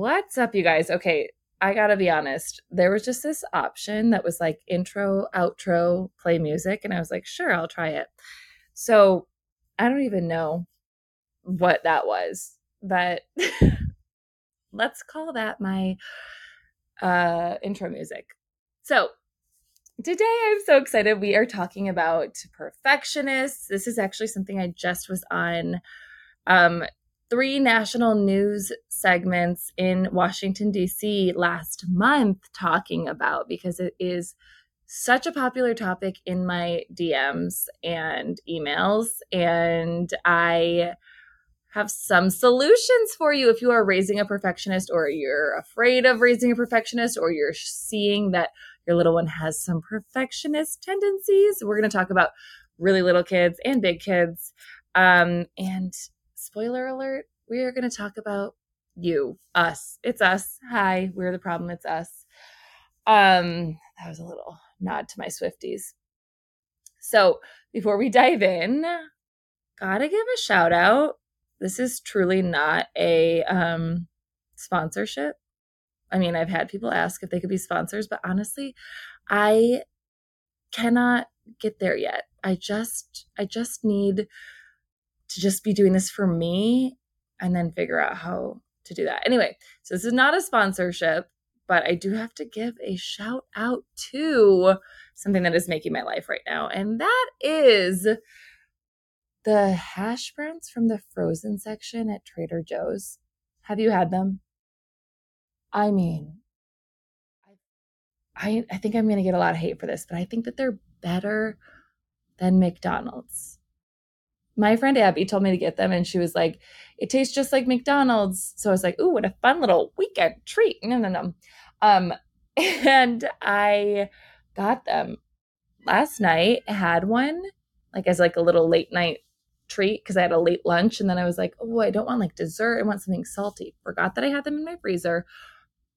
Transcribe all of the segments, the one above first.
What's up, you guys? Okay, I gotta be honest. There was just this option that was like intro, outro, play music, and I was like, sure, I'll try it. So I don't even know what that was, but let's call that my uh, intro music. So today I'm so excited. We are talking about perfectionists. This is actually something I just was on um, three national news segments in Washington, D.C. last month talking about because it is such a popular topic in my DMs and emails. And I have some solutions for you if you are raising a perfectionist or you're afraid of raising a perfectionist or you're seeing that your little one has some perfectionist tendencies. We're going to talk about really little kids and big kids. Um, and spoiler alert, we are going to talk about you, us. It's us. Hi, we're the problem. It's us. Um, that was a little nod to my Swifties. So before we dive in, gotta give a shout out. This is truly not a um, sponsorship. I mean, I've had people ask if they could be sponsors, but honestly, I cannot get there yet. I just I just need to just be doing this for me and then figure out how to do that. Anyway, so this is not a sponsorship, but I do have to give a shout out to something that is making my life right now, and that is the hash browns from the frozen section at Trader Joe's. Have you had them? I mean, I I think I'm going to get a lot of hate for this, but I think that they're better than McDonald's my friend Abby told me to get them, and she was like, "It tastes just like McDonald's." So I was like, "Ooh, what a fun little weekend treat!" No, no, no. Um, and I got them last night. Had one like as like a little late night treat because I had a late lunch, and then I was like, "Oh, I don't want like dessert. I want something salty." Forgot that I had them in my freezer.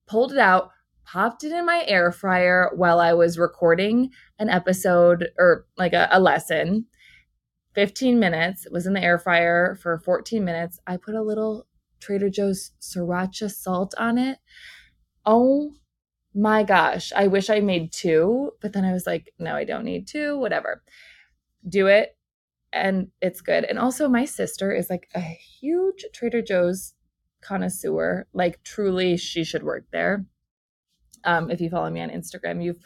Pulled it out, popped it in my air fryer while I was recording an episode or like a, a lesson 15 minutes. It was in the air fryer for 14 minutes. I put a little Trader Joe's sriracha salt on it. Oh my gosh. I wish I made two, but then I was like, no, I don't need two, whatever. Do it and it's good. And also, my sister is like a huge Trader Joe's connoisseur. Like, truly, she should work there. Um, if you follow me on Instagram, you've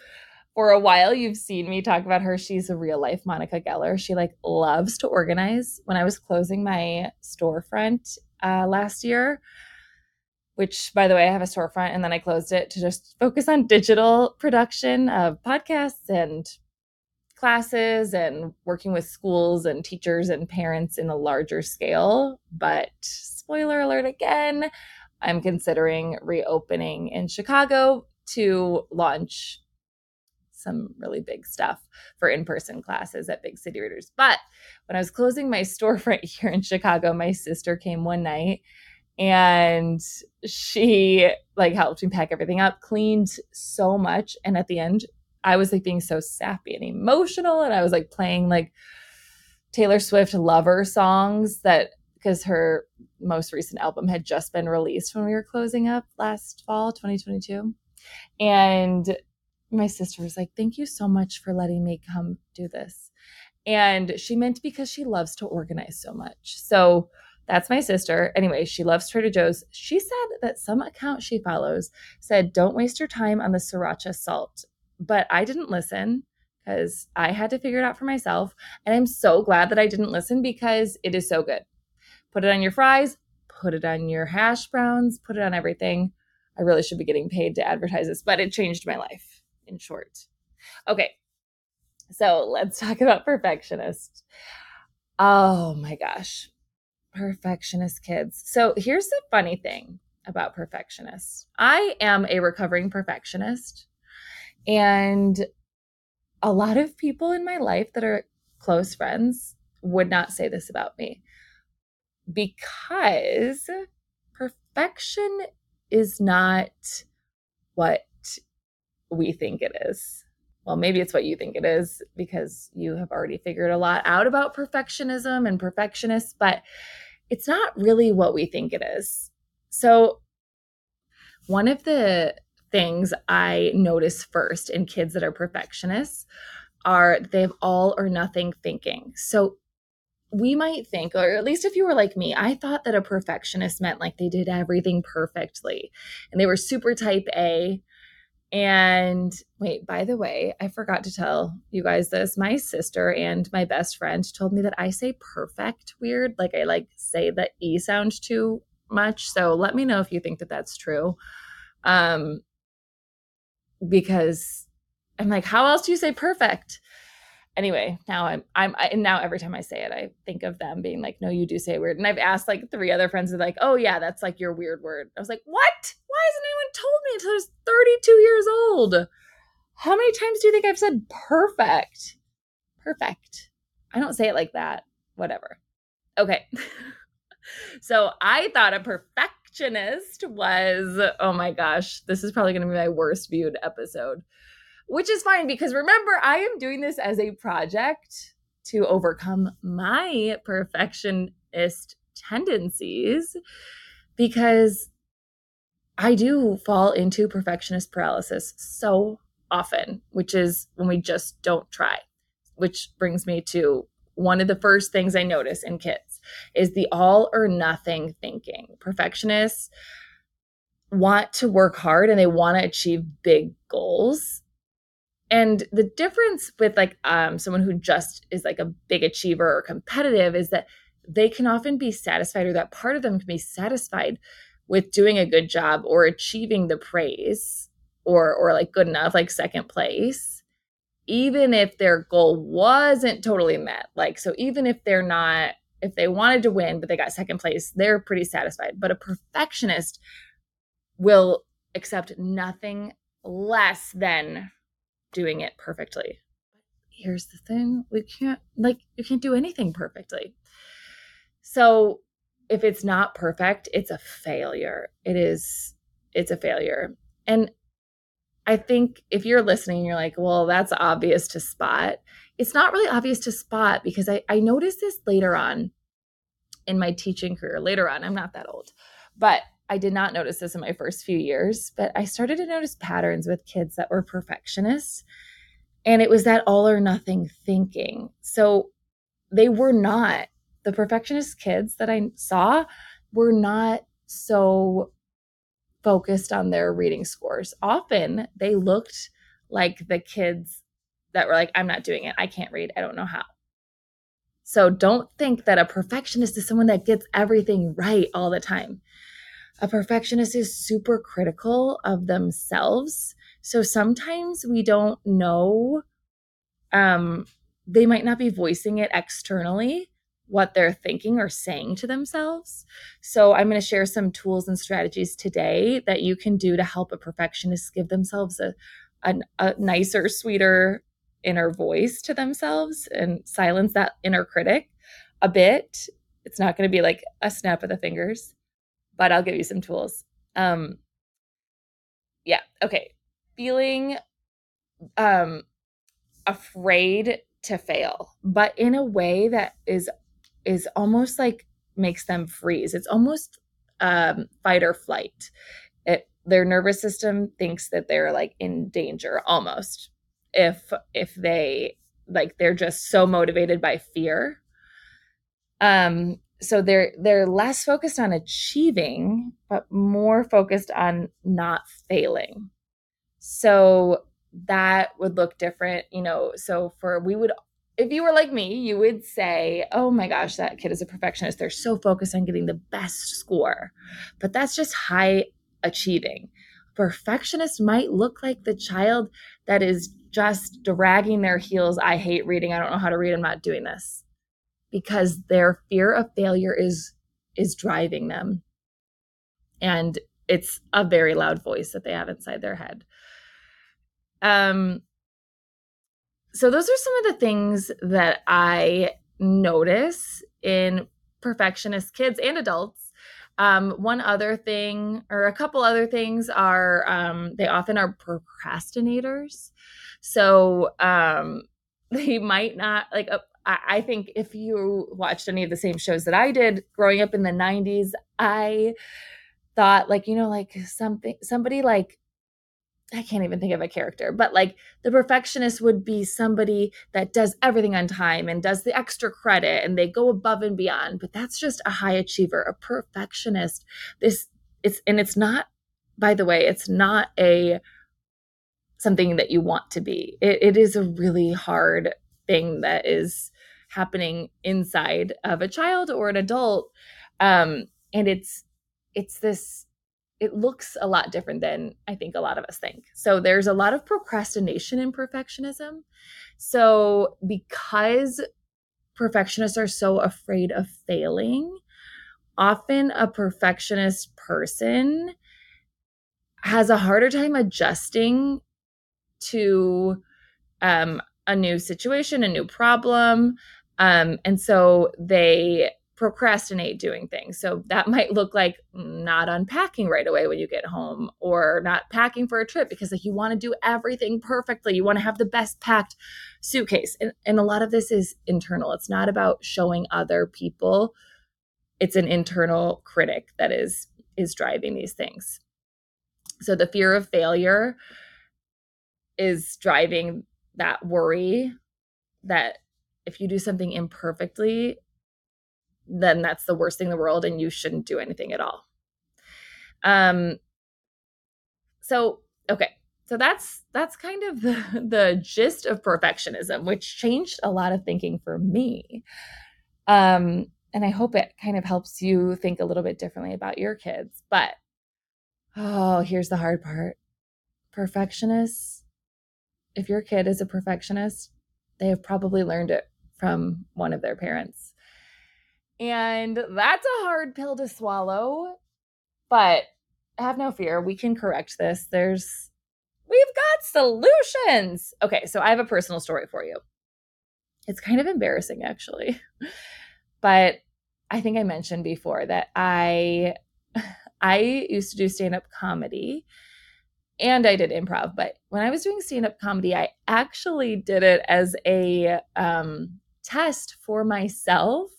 for a while you've seen me talk about her. She's a real life monica geller. She like loves to organize. When i was closing my storefront uh, last year which by the way i have a storefront and then i closed it to just focus on digital production of podcasts and classes and working with schools and teachers and parents in a larger scale. But spoiler alert again i'm considering reopening in chicago to launch some really big stuff for in-person classes at big city readers. But when I was closing my storefront here in Chicago, my sister came one night and she like helped me pack everything up, cleaned so much. And at the end, I was like being so sappy and emotional. And I was like playing like Taylor Swift lover songs that because her most recent album had just been released when we were closing up last fall, 2022. And my sister was like, Thank you so much for letting me come do this. And she meant because she loves to organize so much. So that's my sister. Anyway, she loves Trader Joe's. She said that some account she follows said, Don't waste your time on the sriracha salt. But I didn't listen because I had to figure it out for myself. And I'm so glad that I didn't listen because it is so good. Put it on your fries, put it on your hash browns, put it on everything. I really should be getting paid to advertise this, but it changed my life in short. Okay, so let's talk about perfectionist. Oh my gosh, perfectionist kids. So here's the funny thing about perfectionists I am a recovering perfectionist, and a lot of people in my life that are close friends would not say this about me because perfection is not what we think it is. Well, maybe it's what you think it is because you have already figured a lot out about perfectionism and perfectionists, but it's not really what we think it is. So, one of the things I notice first in kids that are perfectionists are they have all or nothing thinking. So we might think, or at least if you were like me, I thought that a perfectionist meant like they did everything perfectly and they were super type A. And wait, by the way, I forgot to tell you guys this. My sister and my best friend told me that I say perfect weird. Like I like say the E sound too much. So let me know if you think that that's true. Um, because I'm like, how else do you say perfect? Anyway, now I'm I'm I, and now every time I say it, I think of them being like, no, you do say weird. And I've asked like three other friends, are like, oh yeah, that's like your weird word. I was like, what? Why hasn't anyone told me until I was 32 years old? How many times do you think I've said perfect? Perfect. I don't say it like that. Whatever. Okay. so I thought a perfectionist was, oh my gosh, this is probably going to be my worst viewed episode, which is fine because remember, I am doing this as a project to overcome my perfectionist tendencies because I do fall into perfectionist paralysis so often, which is when we just don't try, which brings me to one of the first things I notice in kids is the all or nothing thinking. Perfectionists want to work hard and they want to achieve big goals. And the difference with like um, someone who just is like a big achiever or competitive is that they can often be satisfied, or that part of them can be satisfied with doing a good job or achieving the praise or or like good enough, like second place even if their goal wasn't totally met. Like, so even if they're not, if they wanted to win, but they got second place, they're pretty satisfied. But a perfectionist will accept nothing less than doing it perfectly. Here's the thing we can't, like, you can't do anything perfectly. So if it's not perfect, it's a failure. It is, it's a failure. And I think if you're listening, you're like, well, that's obvious to spot. It's not really obvious to spot because I, I noticed this later on in my teaching career. Later on, I'm not that old, but I did not notice this in my first few years. But I started to notice patterns with kids that were perfectionists. And it was that all or nothing thinking. So they were not, the perfectionist kids that I saw were not so focused on their reading scores. Often they looked like the kids that were like, I'm not doing it. I can't read. I don't know how. So don't think that a perfectionist is someone that gets everything right all the time. A perfectionist is super critical of themselves. So sometimes we don't know, um, they might not be voicing it externally, what they're thinking or saying to themselves. So, I'm going to share some tools and strategies today that you can do to help a perfectionist give themselves a, a, a nicer, sweeter inner voice to themselves and silence that inner critic a bit. It's not going to be like a snap of the fingers, but I'll give you some tools. Um, yeah, okay. Feeling um, afraid to fail, but in a way that is is almost like makes them freeze. It's almost um, fight or flight. It, their nervous system thinks that they're like in danger almost if if they like they're just so motivated by fear. Um, so they're they're less focused on achieving, but more focused on not failing. So that would look different, you know. So for we would if you were like me, you would say, oh my gosh, that kid is a perfectionist. They're so focused on getting the best score. But that's just high achieving. Perfectionist might look like the child that is just dragging their heels. I hate reading. I don't know how to read. I'm not doing this. Because their fear of failure is is driving them. And it's a very loud voice that they have inside their head. Um so those are some of the things that I notice in perfectionist kids and adults. Um, one other thing, or a couple other things, are um, they often are procrastinators. So um, they might not like. Uh, I, I think if you watched any of the same shows that I did growing up in the '90s, I thought like you know like something somebody like I can't even think of a character, but like the perfectionist would be somebody that does everything on time and does the extra credit and they go above and beyond. But that's just a high achiever, a perfectionist. This it's and it's not, by the way, it's not a something that you want to be. It, it is a really hard thing that is happening inside of a child or an adult. Um, and it's it's this it looks a lot different than I think a lot of us think. So there's a lot of procrastination in perfectionism. So because perfectionists are so afraid of failing, often a perfectionist person has a harder time adjusting to um, a new situation, a new problem. Um, and so they procrastinate doing things. So that might look like not unpacking right away when you get home or not packing for a trip because like you want to do everything perfectly. You want to have the best packed suitcase. And, and a lot of this is internal. It's not about showing other people. It's an internal critic that is is driving these things. So the fear of failure is driving that worry that if you do something imperfectly, then that's the worst thing in the world and you shouldn't do anything at all. Um so okay, so that's that's kind of the the gist of perfectionism, which changed a lot of thinking for me. Um and I hope it kind of helps you think a little bit differently about your kids. But oh, here's the hard part. Perfectionists, if your kid is a perfectionist, they have probably learned it from one of their parents. And that's a hard pill to swallow, but have no fear. We can correct this. There's, we've got solutions. Okay, so I have a personal story for you. It's kind of embarrassing, actually. But I think I mentioned before that I I used to do stand-up comedy and I did improv, but when I was doing stand-up comedy, I actually did it as a um, test for myself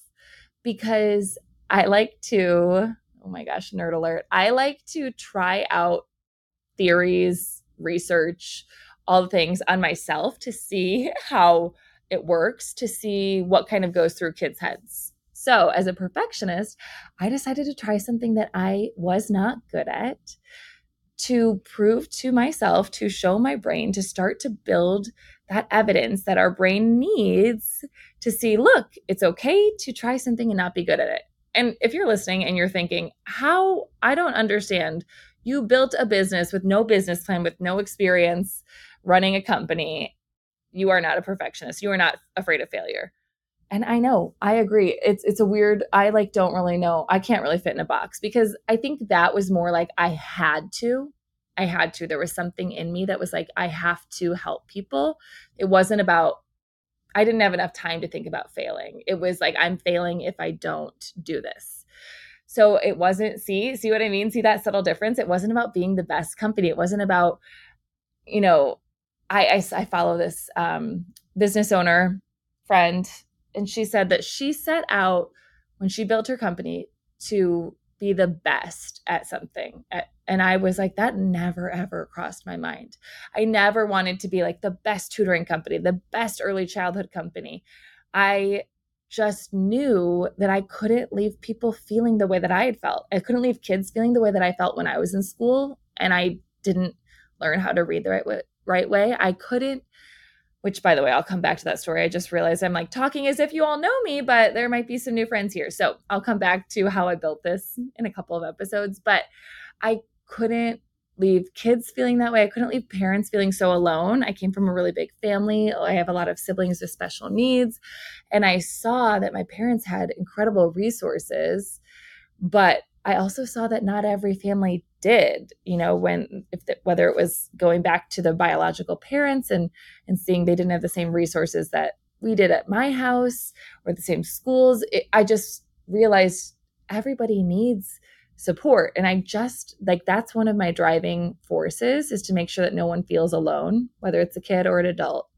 because I like to, oh my gosh, nerd alert. I like to try out theories, research, all the things on myself to see how it works, to see what kind of goes through kids' heads. So, as a perfectionist, I decided to try something that I was not good at to prove to myself, to show my brain, to start to build that evidence that our brain needs to see look, it's okay to try something and not be good at it. And if you're listening and you're thinking, how I don't understand, you built a business with no business plan, with no experience running a company. You are not a perfectionist. You are not afraid of failure. And I know, I agree. It's it's a weird I like don't really know. I can't really fit in a box because I think that was more like I had to. I had to. There was something in me that was like I have to help people. It wasn't about I didn't have enough time to think about failing. It was like I'm failing if I don't do this. So it wasn't see see what I mean? See that subtle difference? It wasn't about being the best company. It wasn't about you know I I, I follow this um, business owner friend and she said that she set out when she built her company to be the best at something. And I was like, that never ever crossed my mind. I never wanted to be like the best tutoring company, the best early childhood company. I just knew that I couldn't leave people feeling the way that I had felt. I couldn't leave kids feeling the way that I felt when I was in school and I didn't learn how to read the right way, right way. I couldn't which by the way, I'll come back to that story. I just realized I'm like talking as if you all know me, but there might be some new friends here. So I'll come back to how I built this in a couple of episodes. But I couldn't leave kids feeling that way. I couldn't leave parents feeling so alone. I came from a really big family. I have a lot of siblings with special needs. And I saw that my parents had incredible resources, but I also saw that not every family did you know when if the, whether it was going back to the biological parents and and seeing they didn't have the same resources that we did at my house or the same schools it, i just realized everybody needs support. And i just like that's one of my driving forces is to make sure that no one feels alone whether it's a kid or an adult.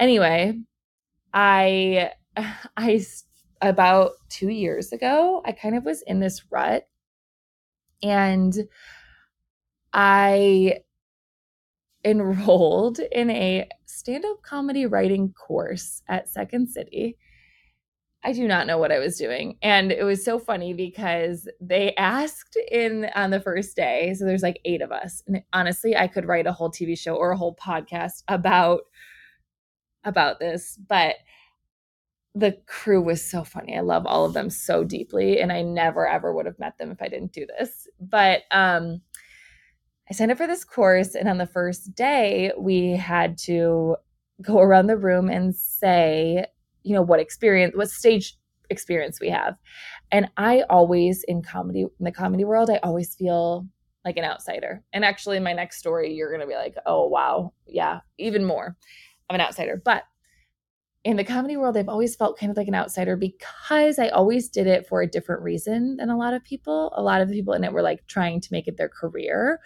Anyway i i about 2 years ago i kind of was in this rut And I enrolled in a stand up comedy writing course at Second City. I do not know what I was doing. And it was so funny because they asked in on the first day. So there's like eight of us. And honestly, I could write a whole TV show or a whole podcast about about this, but the crew was so funny. I love all of them so deeply and I never ever would have met them if I didn't do this. But um I signed up for this course and on the first day we had to go around the room and say, you know, what experience, what stage experience we have. And I always in comedy in the comedy world, I always feel like an outsider. And actually in my next story you're going to be like, "Oh wow, yeah, even more of an outsider." But in the comedy world, I've always felt kind of like an outsider because I always did it for a different reason than a lot of people. A lot of the people in it were like trying to make it their career.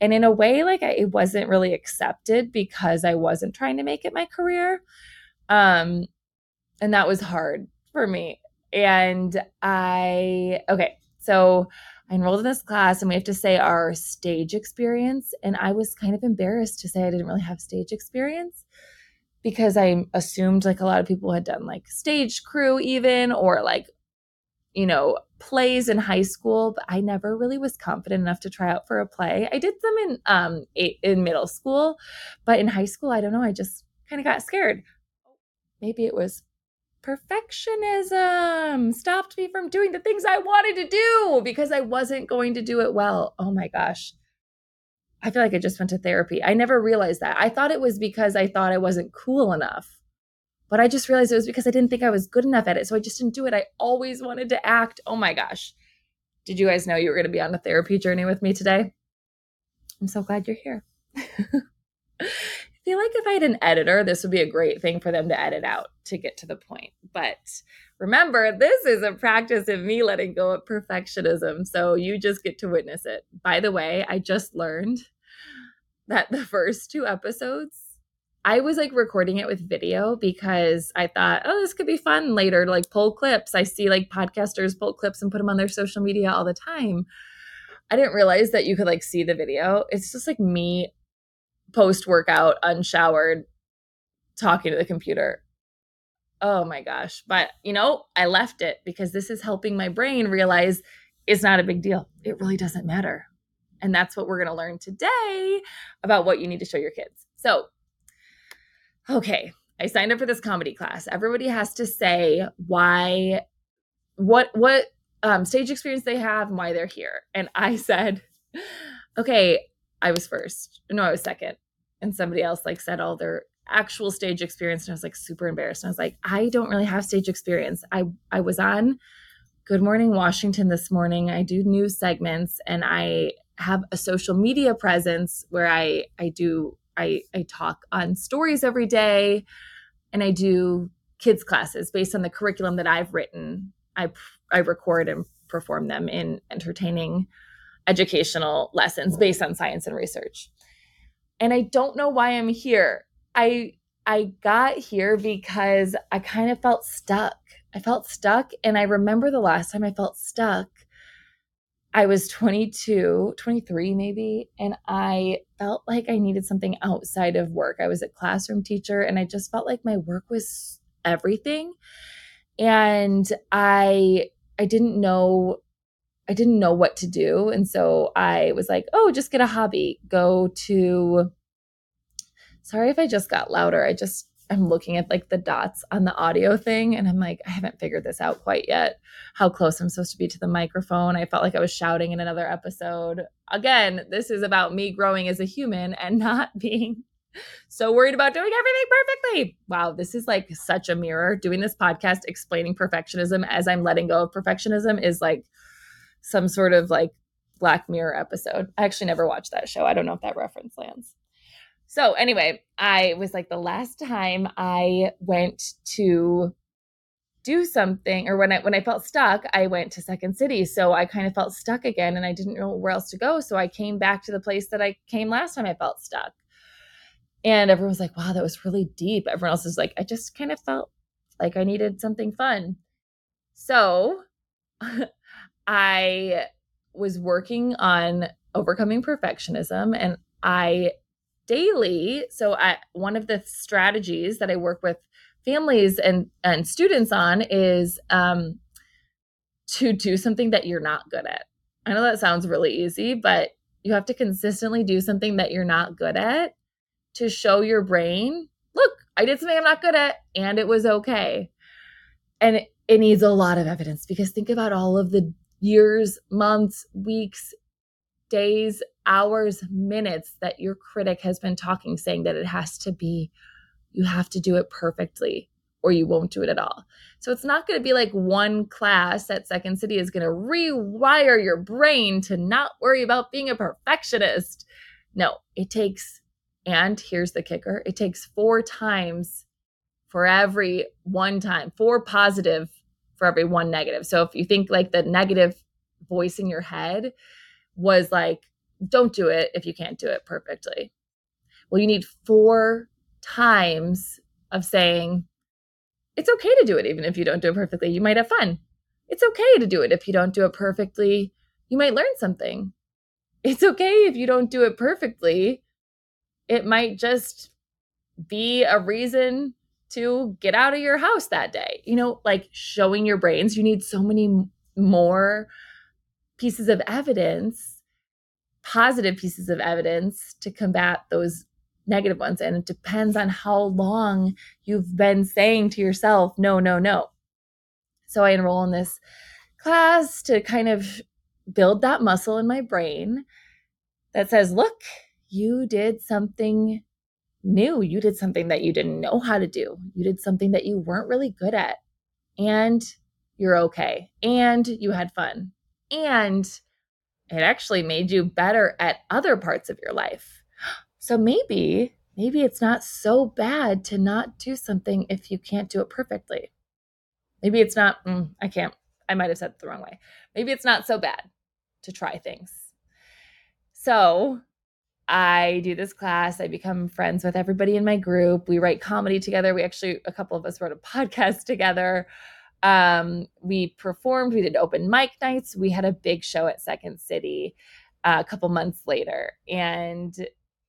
And in a way, like I, it wasn't really accepted because I wasn't trying to make it my career. Um, and that was hard for me. And I, okay, so I enrolled in this class and we have to say our stage experience. And I was kind of embarrassed to say I didn't really have stage experience because I assumed like a lot of people had done like stage crew even or like you know plays in high school but I never really was confident enough to try out for a play. I did some in um in middle school, but in high school I don't know, I just kind of got scared. Maybe it was perfectionism stopped me from doing the things I wanted to do because I wasn't going to do it well. Oh my gosh. I feel like I just went to therapy. I never realized that. I thought it was because I thought I wasn't cool enough. But I just realized it was because I didn't think I was good enough at it. So I just didn't do it. I always wanted to act. Oh my gosh. Did you guys know you were going to be on a therapy journey with me today? I'm so glad you're here. I feel like if I had an editor, this would be a great thing for them to edit out to get to the point. But remember, this is a practice of me letting go of perfectionism. So you just get to witness it. By the way, I just learned that the first two episodes, I was like recording it with video because I thought, oh, this could be fun later to like pull clips. I see like podcasters pull clips and put them on their social media all the time. I didn't realize that you could like see the video. It's just like me post workout, unshowered, talking to the computer oh my gosh. But, you know, I left it because this is helping my brain realize it's not a big deal. It really doesn't matter. And that's what we're going to learn today about what you need to show your kids. So, okay, I signed up for this comedy class. Everybody has to say why, what, what um, stage experience they have and why they're here. And I said, okay, I was first. No, I was second. And somebody else like said all their actual stage experience and I was like super embarrassed. And I was like, I don't really have stage experience. I I was on Good Morning Washington this morning. I do news segments and I have a social media presence where I I do I I talk on stories every day and I do kids classes based on the curriculum that I've written. I I record and perform them in entertaining educational lessons based on science and research. And I don't know why I'm here. I I got here because I kind of felt stuck. I felt stuck and I remember the last time I felt stuck I was 22, 23 maybe, and I felt like I needed something outside of work. I was a classroom teacher and I just felt like my work was everything. And I I didn't know I didn't know what to do. And so I was like, oh, just get a hobby. Go to Sorry if I just got louder. I just I'm looking at like the dots on the audio thing and I'm like, I haven't figured this out quite yet. How close I'm supposed to be to the microphone. I felt like I was shouting in another episode. Again, this is about me growing as a human and not being so worried about doing everything perfectly. Wow, this is like such a mirror. Doing this podcast explaining perfectionism as I'm letting go of perfectionism is like some sort of like Black Mirror episode. I actually never watched that show. I don't know if that reference lands. So anyway, I was like the last time I went to do something or when I when I felt stuck, I went to Second City. So I kind of felt stuck again and I didn't know where else to go. So I came back to the place that I came last time I felt stuck. And everyone was like, wow, that was really deep. Everyone else was like, I just kind of felt like I needed something fun. So I was working on overcoming perfectionism and I daily, so I one of the strategies that I work with families and and students on is um to do something that you're not good at. I know that sounds really easy, but you have to consistently do something that you're not good at to show your brain, look, I did something I'm not good at and it was okay. And it, it needs a lot of evidence because think about all of the years, months, weeks, days, hours, minutes that your critic has been talking, saying that it has to be, you have to do it perfectly or you won't do it at all. So it's not going to be like one class at Second City is going to rewire your brain to not worry about being a perfectionist. No, it takes, and here's the kicker it takes four times for every one time, four positive for every one negative. So if you think like the negative voice in your head was like, don't do it if you can't do it perfectly. Well, you need four times of saying, it's okay to do it even if you don't do it perfectly. You might have fun. It's okay to do it if you don't do it perfectly. You might learn something. It's okay if you don't do it perfectly. It might just be a reason to get out of your house that day. You know, like showing your brains, you need so many more pieces of evidence, positive pieces of evidence to combat those negative ones. And it depends on how long you've been saying to yourself, no, no, no. So I enroll in this class to kind of build that muscle in my brain that says, look, you did something new. You did something that you didn't know how to do. You did something that you weren't really good at. And you're okay. And you had fun. And it actually made you better at other parts of your life. So maybe, maybe it's not so bad to not do something if you can't do it perfectly. Maybe it's not, mm, I can't, I might have said it the wrong way. Maybe it's not so bad to try things. So I do this class. I become friends with everybody in my group. We write comedy together. We actually, a couple of us wrote a podcast together. Um, we performed, we did open mic nights. We had a big show at Second City uh, a couple months later. And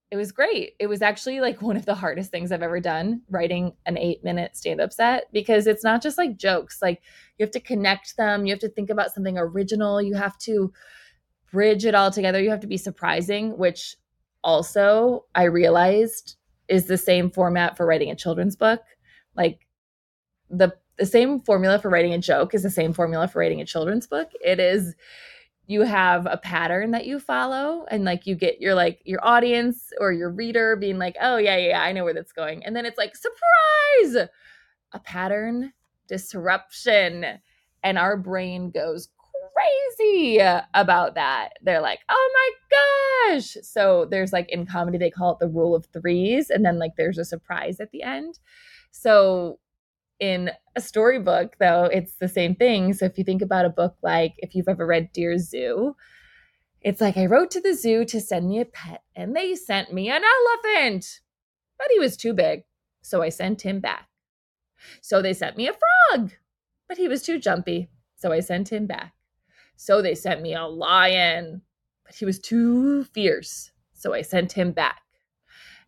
it was great. It was actually like one of the hardest things I've ever done writing an eight minute stand up set because it's not just like jokes. Like you have to connect them, you have to think about something original, you have to bridge it all together, you have to be surprising, which also I realized is the same format for writing a children's book. Like the the same formula for writing a joke is the same formula for writing a children's book. It is you have a pattern that you follow and like you get your like your audience or your reader being like oh yeah yeah i know where that's going. And then it's like surprise! A pattern disruption. And our brain goes crazy about that. They're like oh my gosh! So there's like in comedy they call it the rule of threes. And then like there's a surprise at the end. So in a storybook, though, it's the same thing. So if you think about a book like if you've ever read Dear Zoo, it's like I wrote to the zoo to send me a pet, and they sent me an elephant, but he was too big. So I sent him back. So they sent me a frog, but he was too jumpy. So I sent him back. So they sent me a lion, but he was too fierce. So I sent him back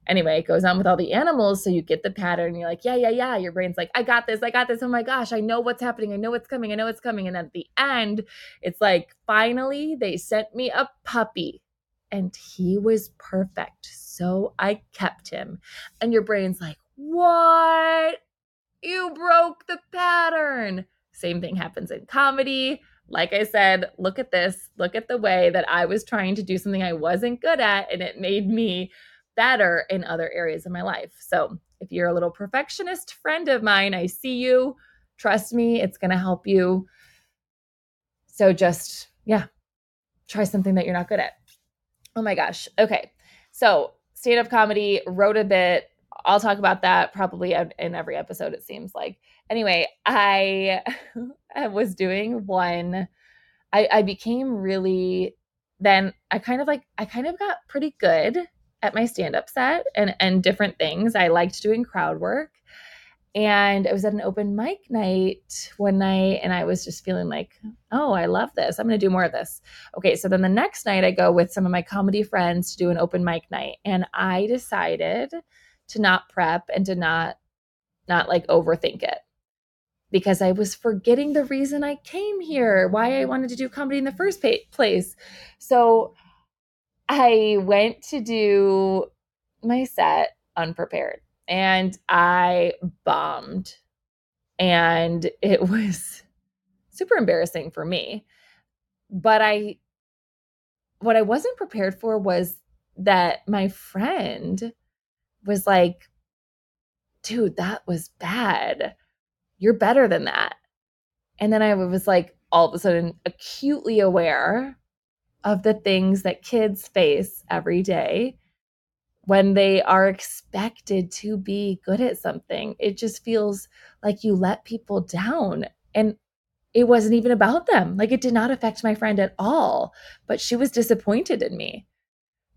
anyway, it goes on with all the animals. So you get the pattern. You're like, yeah, yeah, yeah. Your brain's like, I got this. I got this. Oh my gosh, I know what's happening. I know what's coming. I know what's coming. And at the end, it's like, finally, they sent me a puppy and he was perfect. So I kept him. And your brain's like, what? You broke the pattern. Same thing happens in comedy. Like I said, look at this. Look at the way that I was trying to do something I wasn't good at, and it made me better in other areas of my life. So if you're a little perfectionist friend of mine, I see you. Trust me, it's going to help you. So just, yeah, try something that you're not good at. Oh my gosh. Okay. So stand up comedy, wrote a bit. I'll talk about that probably in every episode, it seems like. Anyway, I, I was doing one. I, I became really, then I kind of like, I kind of got pretty good at my stand up set and, and different things. I liked doing crowd work. And I was at an open mic night one night and I was just feeling like, oh, I love this. I'm going to do more of this. Okay. So then the next night I go with some of my comedy friends to do an open mic night. And I decided to not prep and to not, not like overthink it because I was forgetting the reason I came here, why I wanted to do comedy in the first place. So I went to do my set unprepared and I bombed. And it was super embarrassing for me. But I, what I wasn't prepared for was that my friend was like, dude, that was bad. You're better than that. And then I was like, all of a sudden, acutely aware of the things that kids face every day when they are expected to be good at something. It just feels like you let people down. And it wasn't even about them. Like it did not affect my friend at all. But she was disappointed in me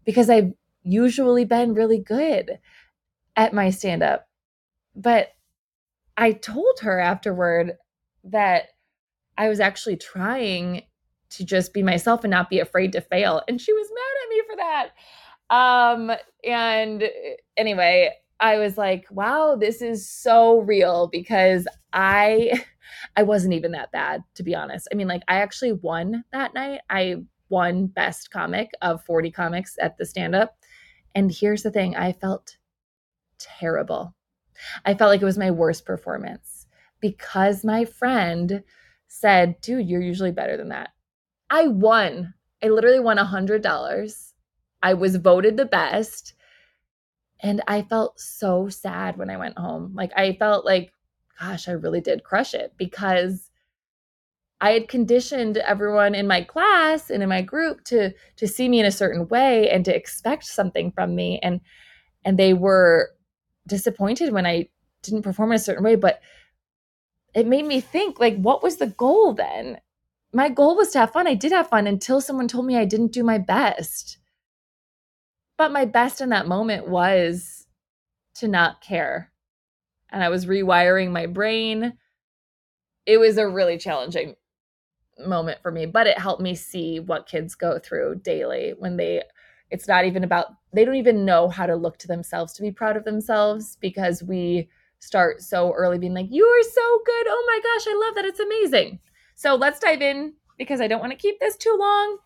because I've usually been really good at my stand up. But I told her afterward that I was actually trying to just be myself and not be afraid to fail. And she was mad at me for that. Um, and anyway, I was like, wow, this is so real because I I wasn't even that bad to be honest. I mean, like I actually won that night. I won best comic of 40 comics at the stand up. And here's the thing, I felt terrible. I felt like it was my worst performance because my friend said, "Dude, you're usually better than that." I won. I literally won a $100 I was voted the best. And I felt so sad when I went home. Like, I felt like, gosh, I really did crush it because I had conditioned everyone in my class and in my group to to see me in a certain way and to expect something from me and and they were disappointed when I didn't perform in a certain way but it made me think like what was the goal then my goal was to have fun. I did have fun until someone told me I didn't do my best. But my best in that moment was to not care. And I was rewiring my brain. It was a really challenging moment for me, but it helped me see what kids go through daily when they it's not even about they don't even know how to look to themselves to be proud of themselves because we start so early being like you are so good. Oh my gosh i love that. It's amazing so let's dive in because i don't want to keep this too long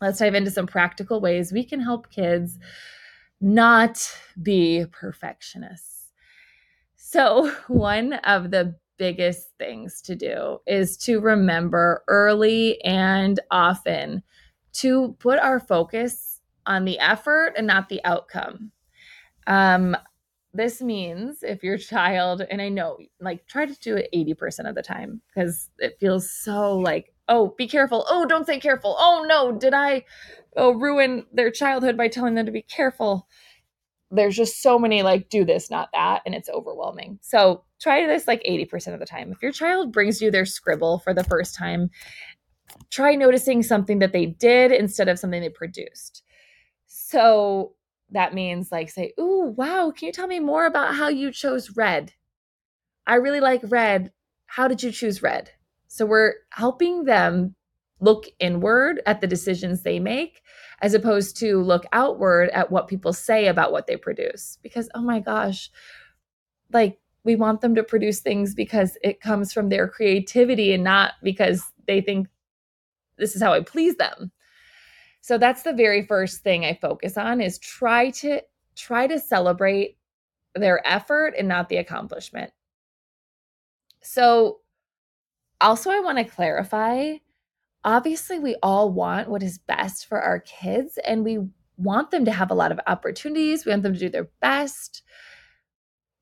let's dive into some practical ways we can help kids not be perfectionists. So, one of the biggest things to do is to remember early and often to put our focus on the effort and not the outcome. Um, this means if your child, and I know, like, try to do it 80% of the time because it feels so like oh, be careful. Oh, don't say careful. Oh no, did I oh ruin their childhood by telling them to be careful? There's just so many like do this, not that, and it's overwhelming. So try this like 80% of the time. If your child brings you their scribble for the first time, try noticing something that they did instead of something they produced. So that means like say, "Ooh, wow, can you tell me more about how you chose red?" I really like red. How did you choose red? So we're helping them look inward at the decisions they make as opposed to look outward at what people say about what they produce. Because, oh my gosh, like we want them to produce things because it comes from their creativity and not because they think this is how I please them. So that's the very first thing I focus on is try to try to celebrate their effort and not the accomplishment. So also, I want to clarify obviously, we all want what is best for our kids, and we want them to have a lot of opportunities. We want them to do their best.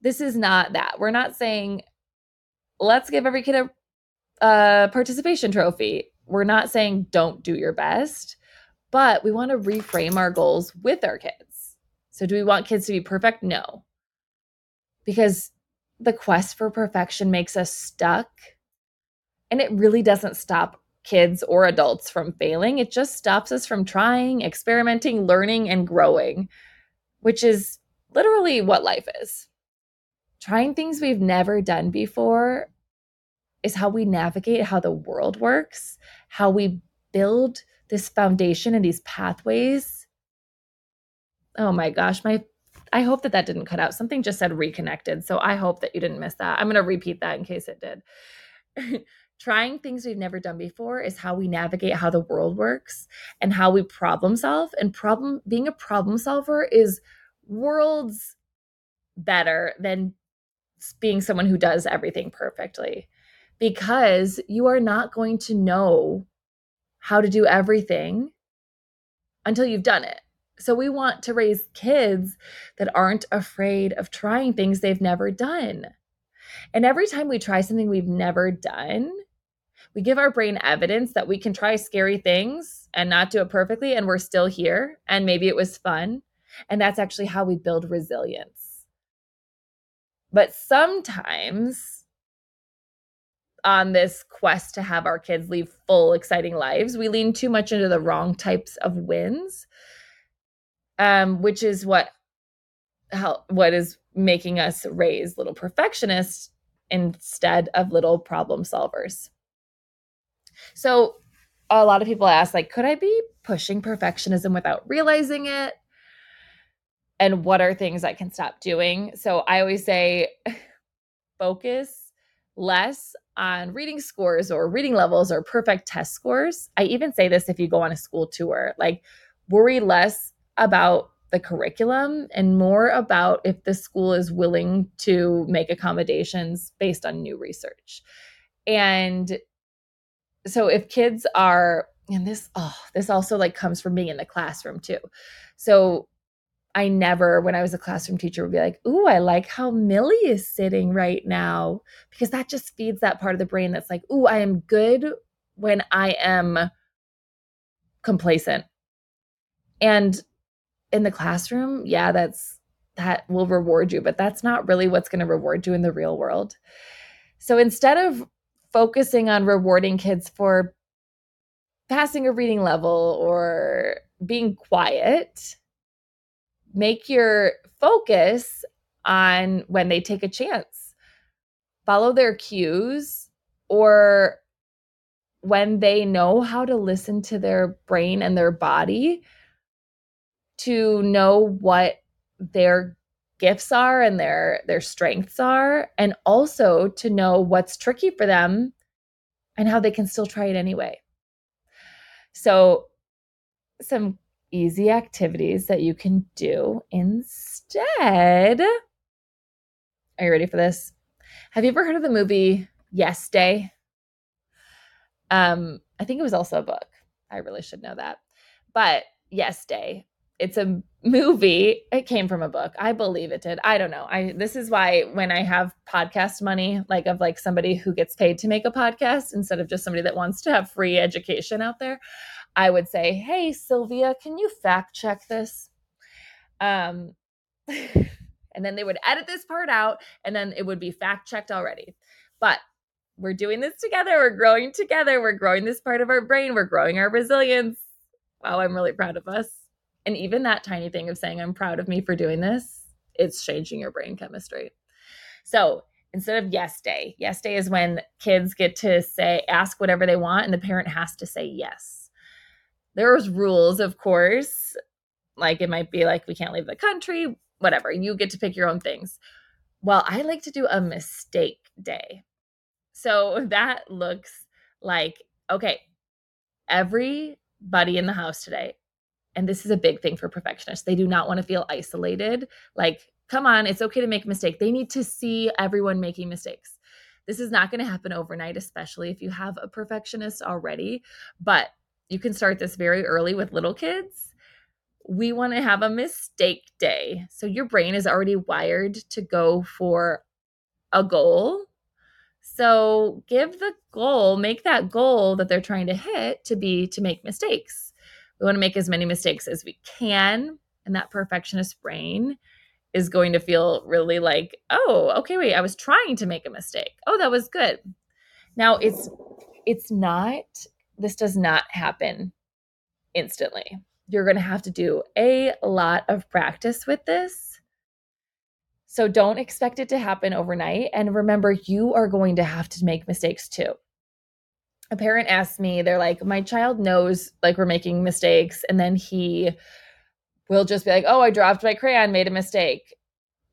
This is not that. We're not saying, let's give every kid a, participation trophy. We're not saying, don't do your best, but we want to reframe our goals with our kids. So, do we want kids to be perfect? No. Because the quest for perfection makes us stuck and it really doesn't stop kids or adults from failing. It just stops us from trying, experimenting, learning, and growing, which is literally what life is. trying things we've never done before is how we navigate how the world works, how we build this foundation and these pathways. Oh my gosh, my I hope that that didn't cut out. Something just said reconnected. So I hope that you didn't miss that. I'm going to repeat that in case it did. Trying things we've never done before is how we navigate how the world works and how we problem solve. And problem being a problem solver is worlds better than being someone who does everything perfectly because you are not going to know how to do everything until you've done it. So we want to raise kids that aren't afraid of trying things they've never done. And every time we try something we've never done, we give our brain evidence that we can try scary things and not do it perfectly and we're still here and maybe it was fun. And that's actually how we build resilience. But sometimes on this quest to have our kids lead full, exciting lives, we lean too much into the wrong types of wins, um, which is what how, what is making us raise little perfectionists instead of little problem solvers. So a lot of people ask like could I be pushing perfectionism without realizing it? And what are things I can stop doing? So I always say focus less on reading scores or reading levels or perfect test scores. I even say this if you go on a school tour, like worry less about the curriculum and more about if the school is willing to make accommodations based on new research. And so if kids are and this oh this also like comes from being in the classroom too. So I never, when I was a classroom teacher, would be like, Ooh, I like how Millie is sitting right now. Because that just feeds that part of the brain that's like, Ooh, I am good when I am complacent. And in the classroom, yeah, that's that will reward you, but that's not really what's going to reward you in the real world. So instead of focusing on rewarding kids for passing a reading level or being quiet, make your focus on when they take a chance. Follow their cues or when they know how to listen to their brain and their body to know what their gifts are and their their strengths are and also to know what's tricky for them and how they can still try it anyway. So some easy activities that you can do instead. Are you ready for this? Have you ever heard of the movie Yes Day? Um, I think it was also a book. I really should know that. But Yes Day, it's a movie. It came from a book. I believe it did. I don't know. I this is why when I have podcast money, like of like somebody who gets paid to make a podcast instead of just somebody that wants to have free education out there, I would say, "Hey, Sylvia, can you fact check this?" Um, and then they would edit this part out, and then it would be fact checked already. But we're doing this together. We're growing together. We're growing this part of our brain. We're growing our resilience. Wow, I'm really proud of us. And even that tiny thing of saying, I'm proud of me for doing this, it's changing your brain chemistry. So instead of yes day, yes day is when kids get to say, ask whatever they want, and the parent has to say yes there's rules, of course. Like it might be like we can't leave the country, whatever. You get to pick your own things. Well, I like to do a mistake day. So that looks like okay, everybody in the house today, and this is a big thing for perfectionists, they do not want to feel isolated. Like, come on, it's okay to make a mistake. They need to see everyone making mistakes. This is not going to happen overnight, especially if you have a perfectionist already. But you can start this very early with little kids. We want to have a mistake day. So your brain is already wired to go for a goal. So give the goal, make that goal that they're trying to hit to be to make mistakes. We want to make as many mistakes as we can. And that perfectionist brain is going to feel really like, oh, okay, wait, I was trying to make a mistake. Oh, that was good. Now it's it's not this does not happen instantly. You're going to have to do a lot of practice with this. So don't expect it to happen overnight. And remember, you are going to have to make mistakes too. A parent asked me, they're like, my child knows like we're making mistakes. And then he will just be like, oh, I dropped my crayon, made a mistake.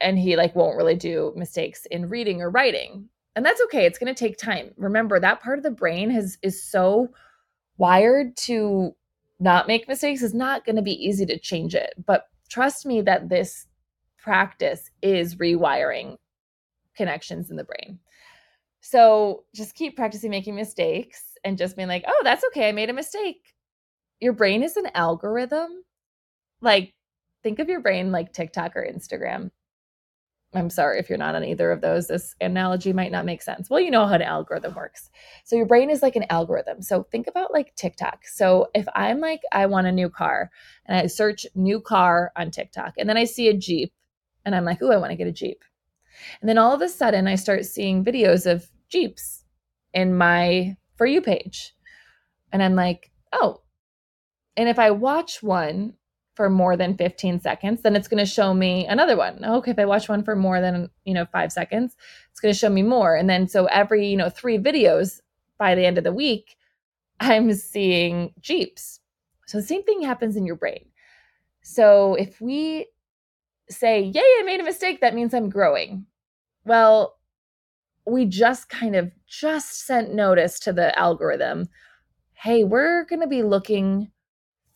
And he like won't really do mistakes in reading or writing. And that's okay. It's going to take time. Remember, that part of the brain has is so wired to not make mistakes is not going to be easy to change it. But trust me that this practice is rewiring connections in the brain. So just keep practicing making mistakes and just being like, oh, that's okay. I made a mistake. Your brain is an algorithm. Like, think of your brain like TikTok or Instagram. I'm sorry if you're not on either of those. This analogy might not make sense. Well, you know how an algorithm works. So your brain is like an algorithm. So think about like TikTok. So if I'm like, I want a new car and I search new car on TikTok and then I see a Jeep and I'm like, oh, I want to get a Jeep. And then all of a sudden I start seeing videos of Jeeps in my For You page. And I'm like, oh. And if I watch one for more than 15 seconds, then it's going to show me another one. Oh, okay, if I watch one for more than, you know, 5 seconds, it's going to show me more. And then so every, you know, 3 videos by the end of the week, I'm seeing Jeeps. So the same thing happens in your brain. So if we say, "Yay, I made a mistake," that means I'm growing. Well, we just kind of just sent notice to the algorithm, "Hey, we're going to be looking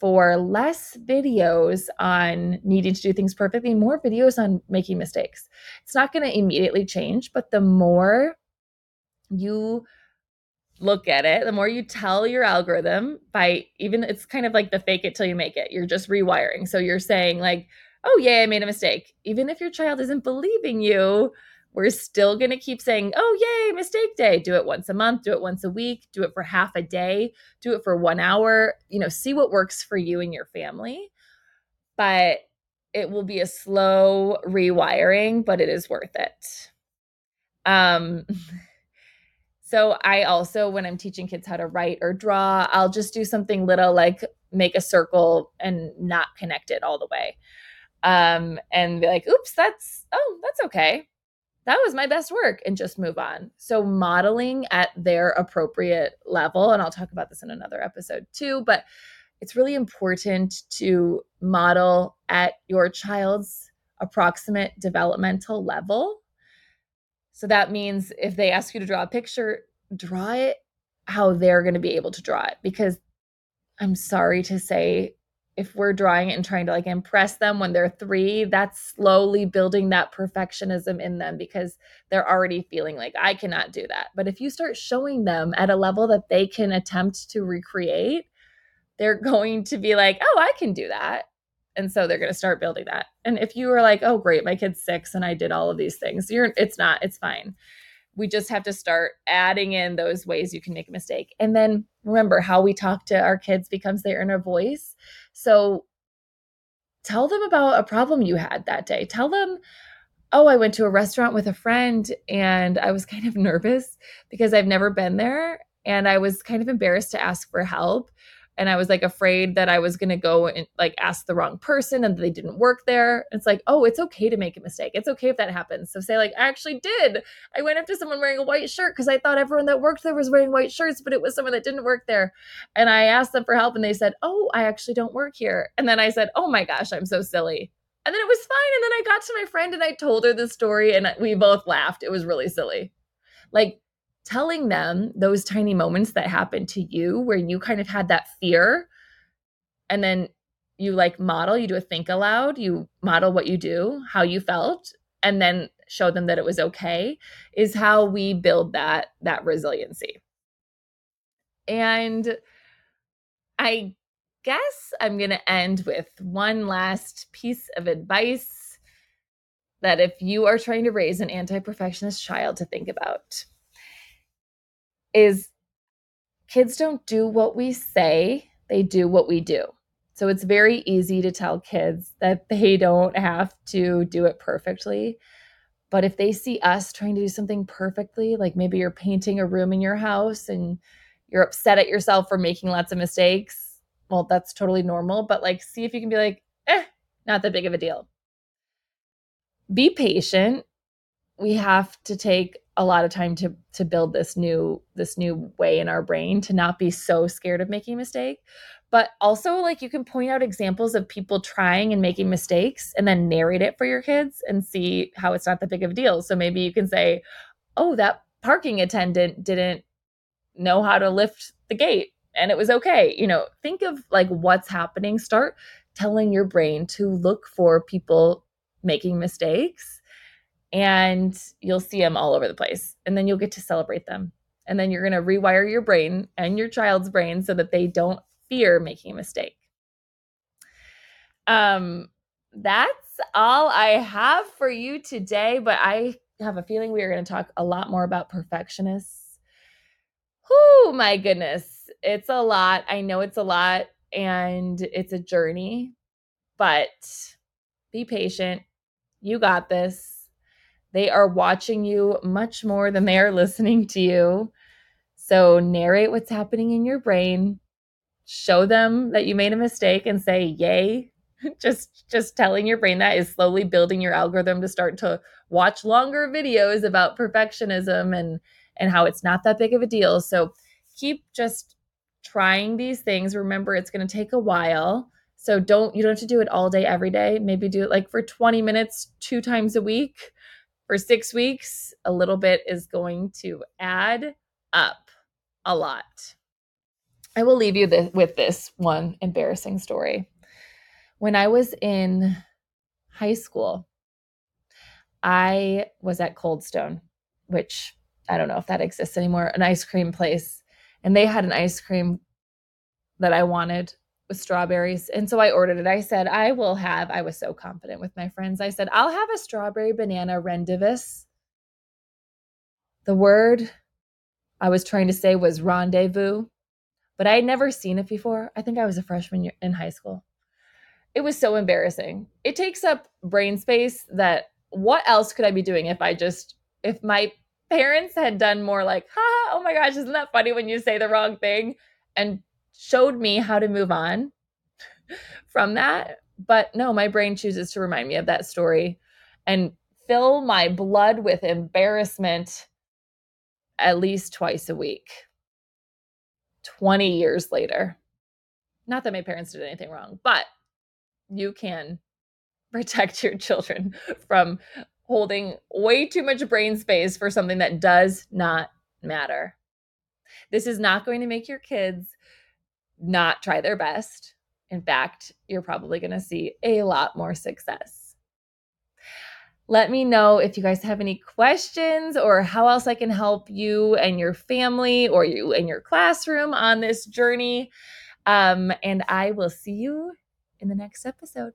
for less videos on needing to do things perfectly, more videos on making mistakes. It's not going to immediately change, but the more you look at it, the more you tell your algorithm by even it's kind of like the fake it till you make it. You're just rewiring. So you're saying like, "Oh, yeah, I made a mistake." Even if your child isn't believing you, we're still going to keep saying, oh, yay, mistake day. Do it once a month, do it once a week, do it for half a day, do it for one hour. You know, see what works for you and your family. But it will be a slow rewiring, but it is worth it. Um, so I also, when I'm teaching kids how to write or draw, I'll just do something little like make a circle and not connect it all the way. Um, and be like, oops, that's, oh, that's okay that was my best work and just move on. So modeling at their appropriate level and I'll talk about this in another episode too, but it's really important to model at your child's approximate developmental level. So that means if they ask you to draw a picture, draw it how they're going to be able to draw it because I'm sorry to say if we're drawing it and trying to like impress them when they're three, that's slowly building that perfectionism in them because they're already feeling like I cannot do that. But if you start showing them at a level that they can attempt to recreate, they're going to be like, oh, I can do that. And so they're going to start building that. And if you were like, oh, great, my kid's six and I did all of these things, you're, it's not, it's fine we just have to start adding in those ways you can make a mistake. And then remember how we talk to our kids becomes their inner voice. So tell them about a problem you had that day. Tell them, oh, I went to a restaurant with a friend and I was kind of nervous because I've never been there. And I was kind of embarrassed to ask for help and I was like afraid that I was going to go and like ask the wrong person and they didn't work there. It's like, oh, it's okay to make a mistake. It's okay if that happens. So say like, I actually did. I went up to someone wearing a white shirt because I thought everyone that worked there was wearing white shirts, but it was someone that didn't work there. And I asked them for help and they said, oh, I actually don't work here. And then I said, oh my gosh, I'm so silly. And then it was fine. And then I got to my friend and I told her the story and we both laughed. It was really silly. Like telling them those tiny moments that happened to you where you kind of had that fear and then you like model you do a think aloud you model what you do how you felt and then show them that it was okay is how we build that that resiliency. And i guess i'm going to end with one last piece of advice that if you are trying to raise an anti-perfectionist child to think about is kids don't do what we say, they do what we do. So it's very easy to tell kids that they don't have to do it perfectly. But if they see us trying to do something perfectly, like maybe you're painting a room in your house and you're upset at yourself for making lots of mistakes, well, that's totally normal. But like, see if you can be like, eh, not that big of a deal. be patient. We have to take a lot of time to to build this new this new way in our brain to not be so scared of making a mistake. But also like you can point out examples of people trying and making mistakes and then narrate it for your kids and see how it's not that big of a deal. So maybe you can say oh that parking attendant didn't know how to lift the gate and it was okay. You know think of like what's happening. Start telling your brain to look for people making mistakes and you'll see them all over the place. And then you'll get to celebrate them. And then you're going to rewire your brain and your child's brain so that they don't fear making a mistake. Um, that's all I have for you today, but I have a feeling we are going to talk a lot more about perfectionists. Oh my goodness. It's a lot. I know it's a lot and it's a journey, but be patient. You got this they are watching you much more than they are listening to you. So narrate what's happening in your brain. Show them that you made a mistake and say, "Yay." just just telling your brain that is slowly building your algorithm to start to watch longer videos about perfectionism and and how it's not that big of a deal. So keep just trying these things. Remember it's going to take a while. So don't you don't have to do it all day every day. Maybe do it like for 20 minutes two times a week for six weeks, a little bit is going to add up a lot. I will leave you th- with this one embarrassing story. When I was in high school, I was at Cold Stone, which I don't know if that exists anymore, an ice cream place. And they had an ice cream that I wanted with strawberries. And so I ordered it. I said, I will have, I was so confident with my friends. I said, I'll have a strawberry banana rendezvous. The word I was trying to say was rendezvous, but I had never seen it before. I think I was a freshman in high school. It was so embarrassing. It takes up brain space that what else could I be doing if I just, if my parents had done more like, ha, oh my gosh, isn't that funny when you say the wrong thing? And showed me how to move on from that. But no, my brain chooses to remind me of that story and fill my blood with embarrassment at least twice a week. 20 years later. Not that my parents did anything wrong, but you can protect your children from holding way too much brain space for something that does not matter. This is not going to make your kids not try their best. In fact, you're probably going to see a lot more success. Let me know if you guys have any questions or how else I can help you and your family or you and your classroom on this journey. Um, and I will see you in the next episode.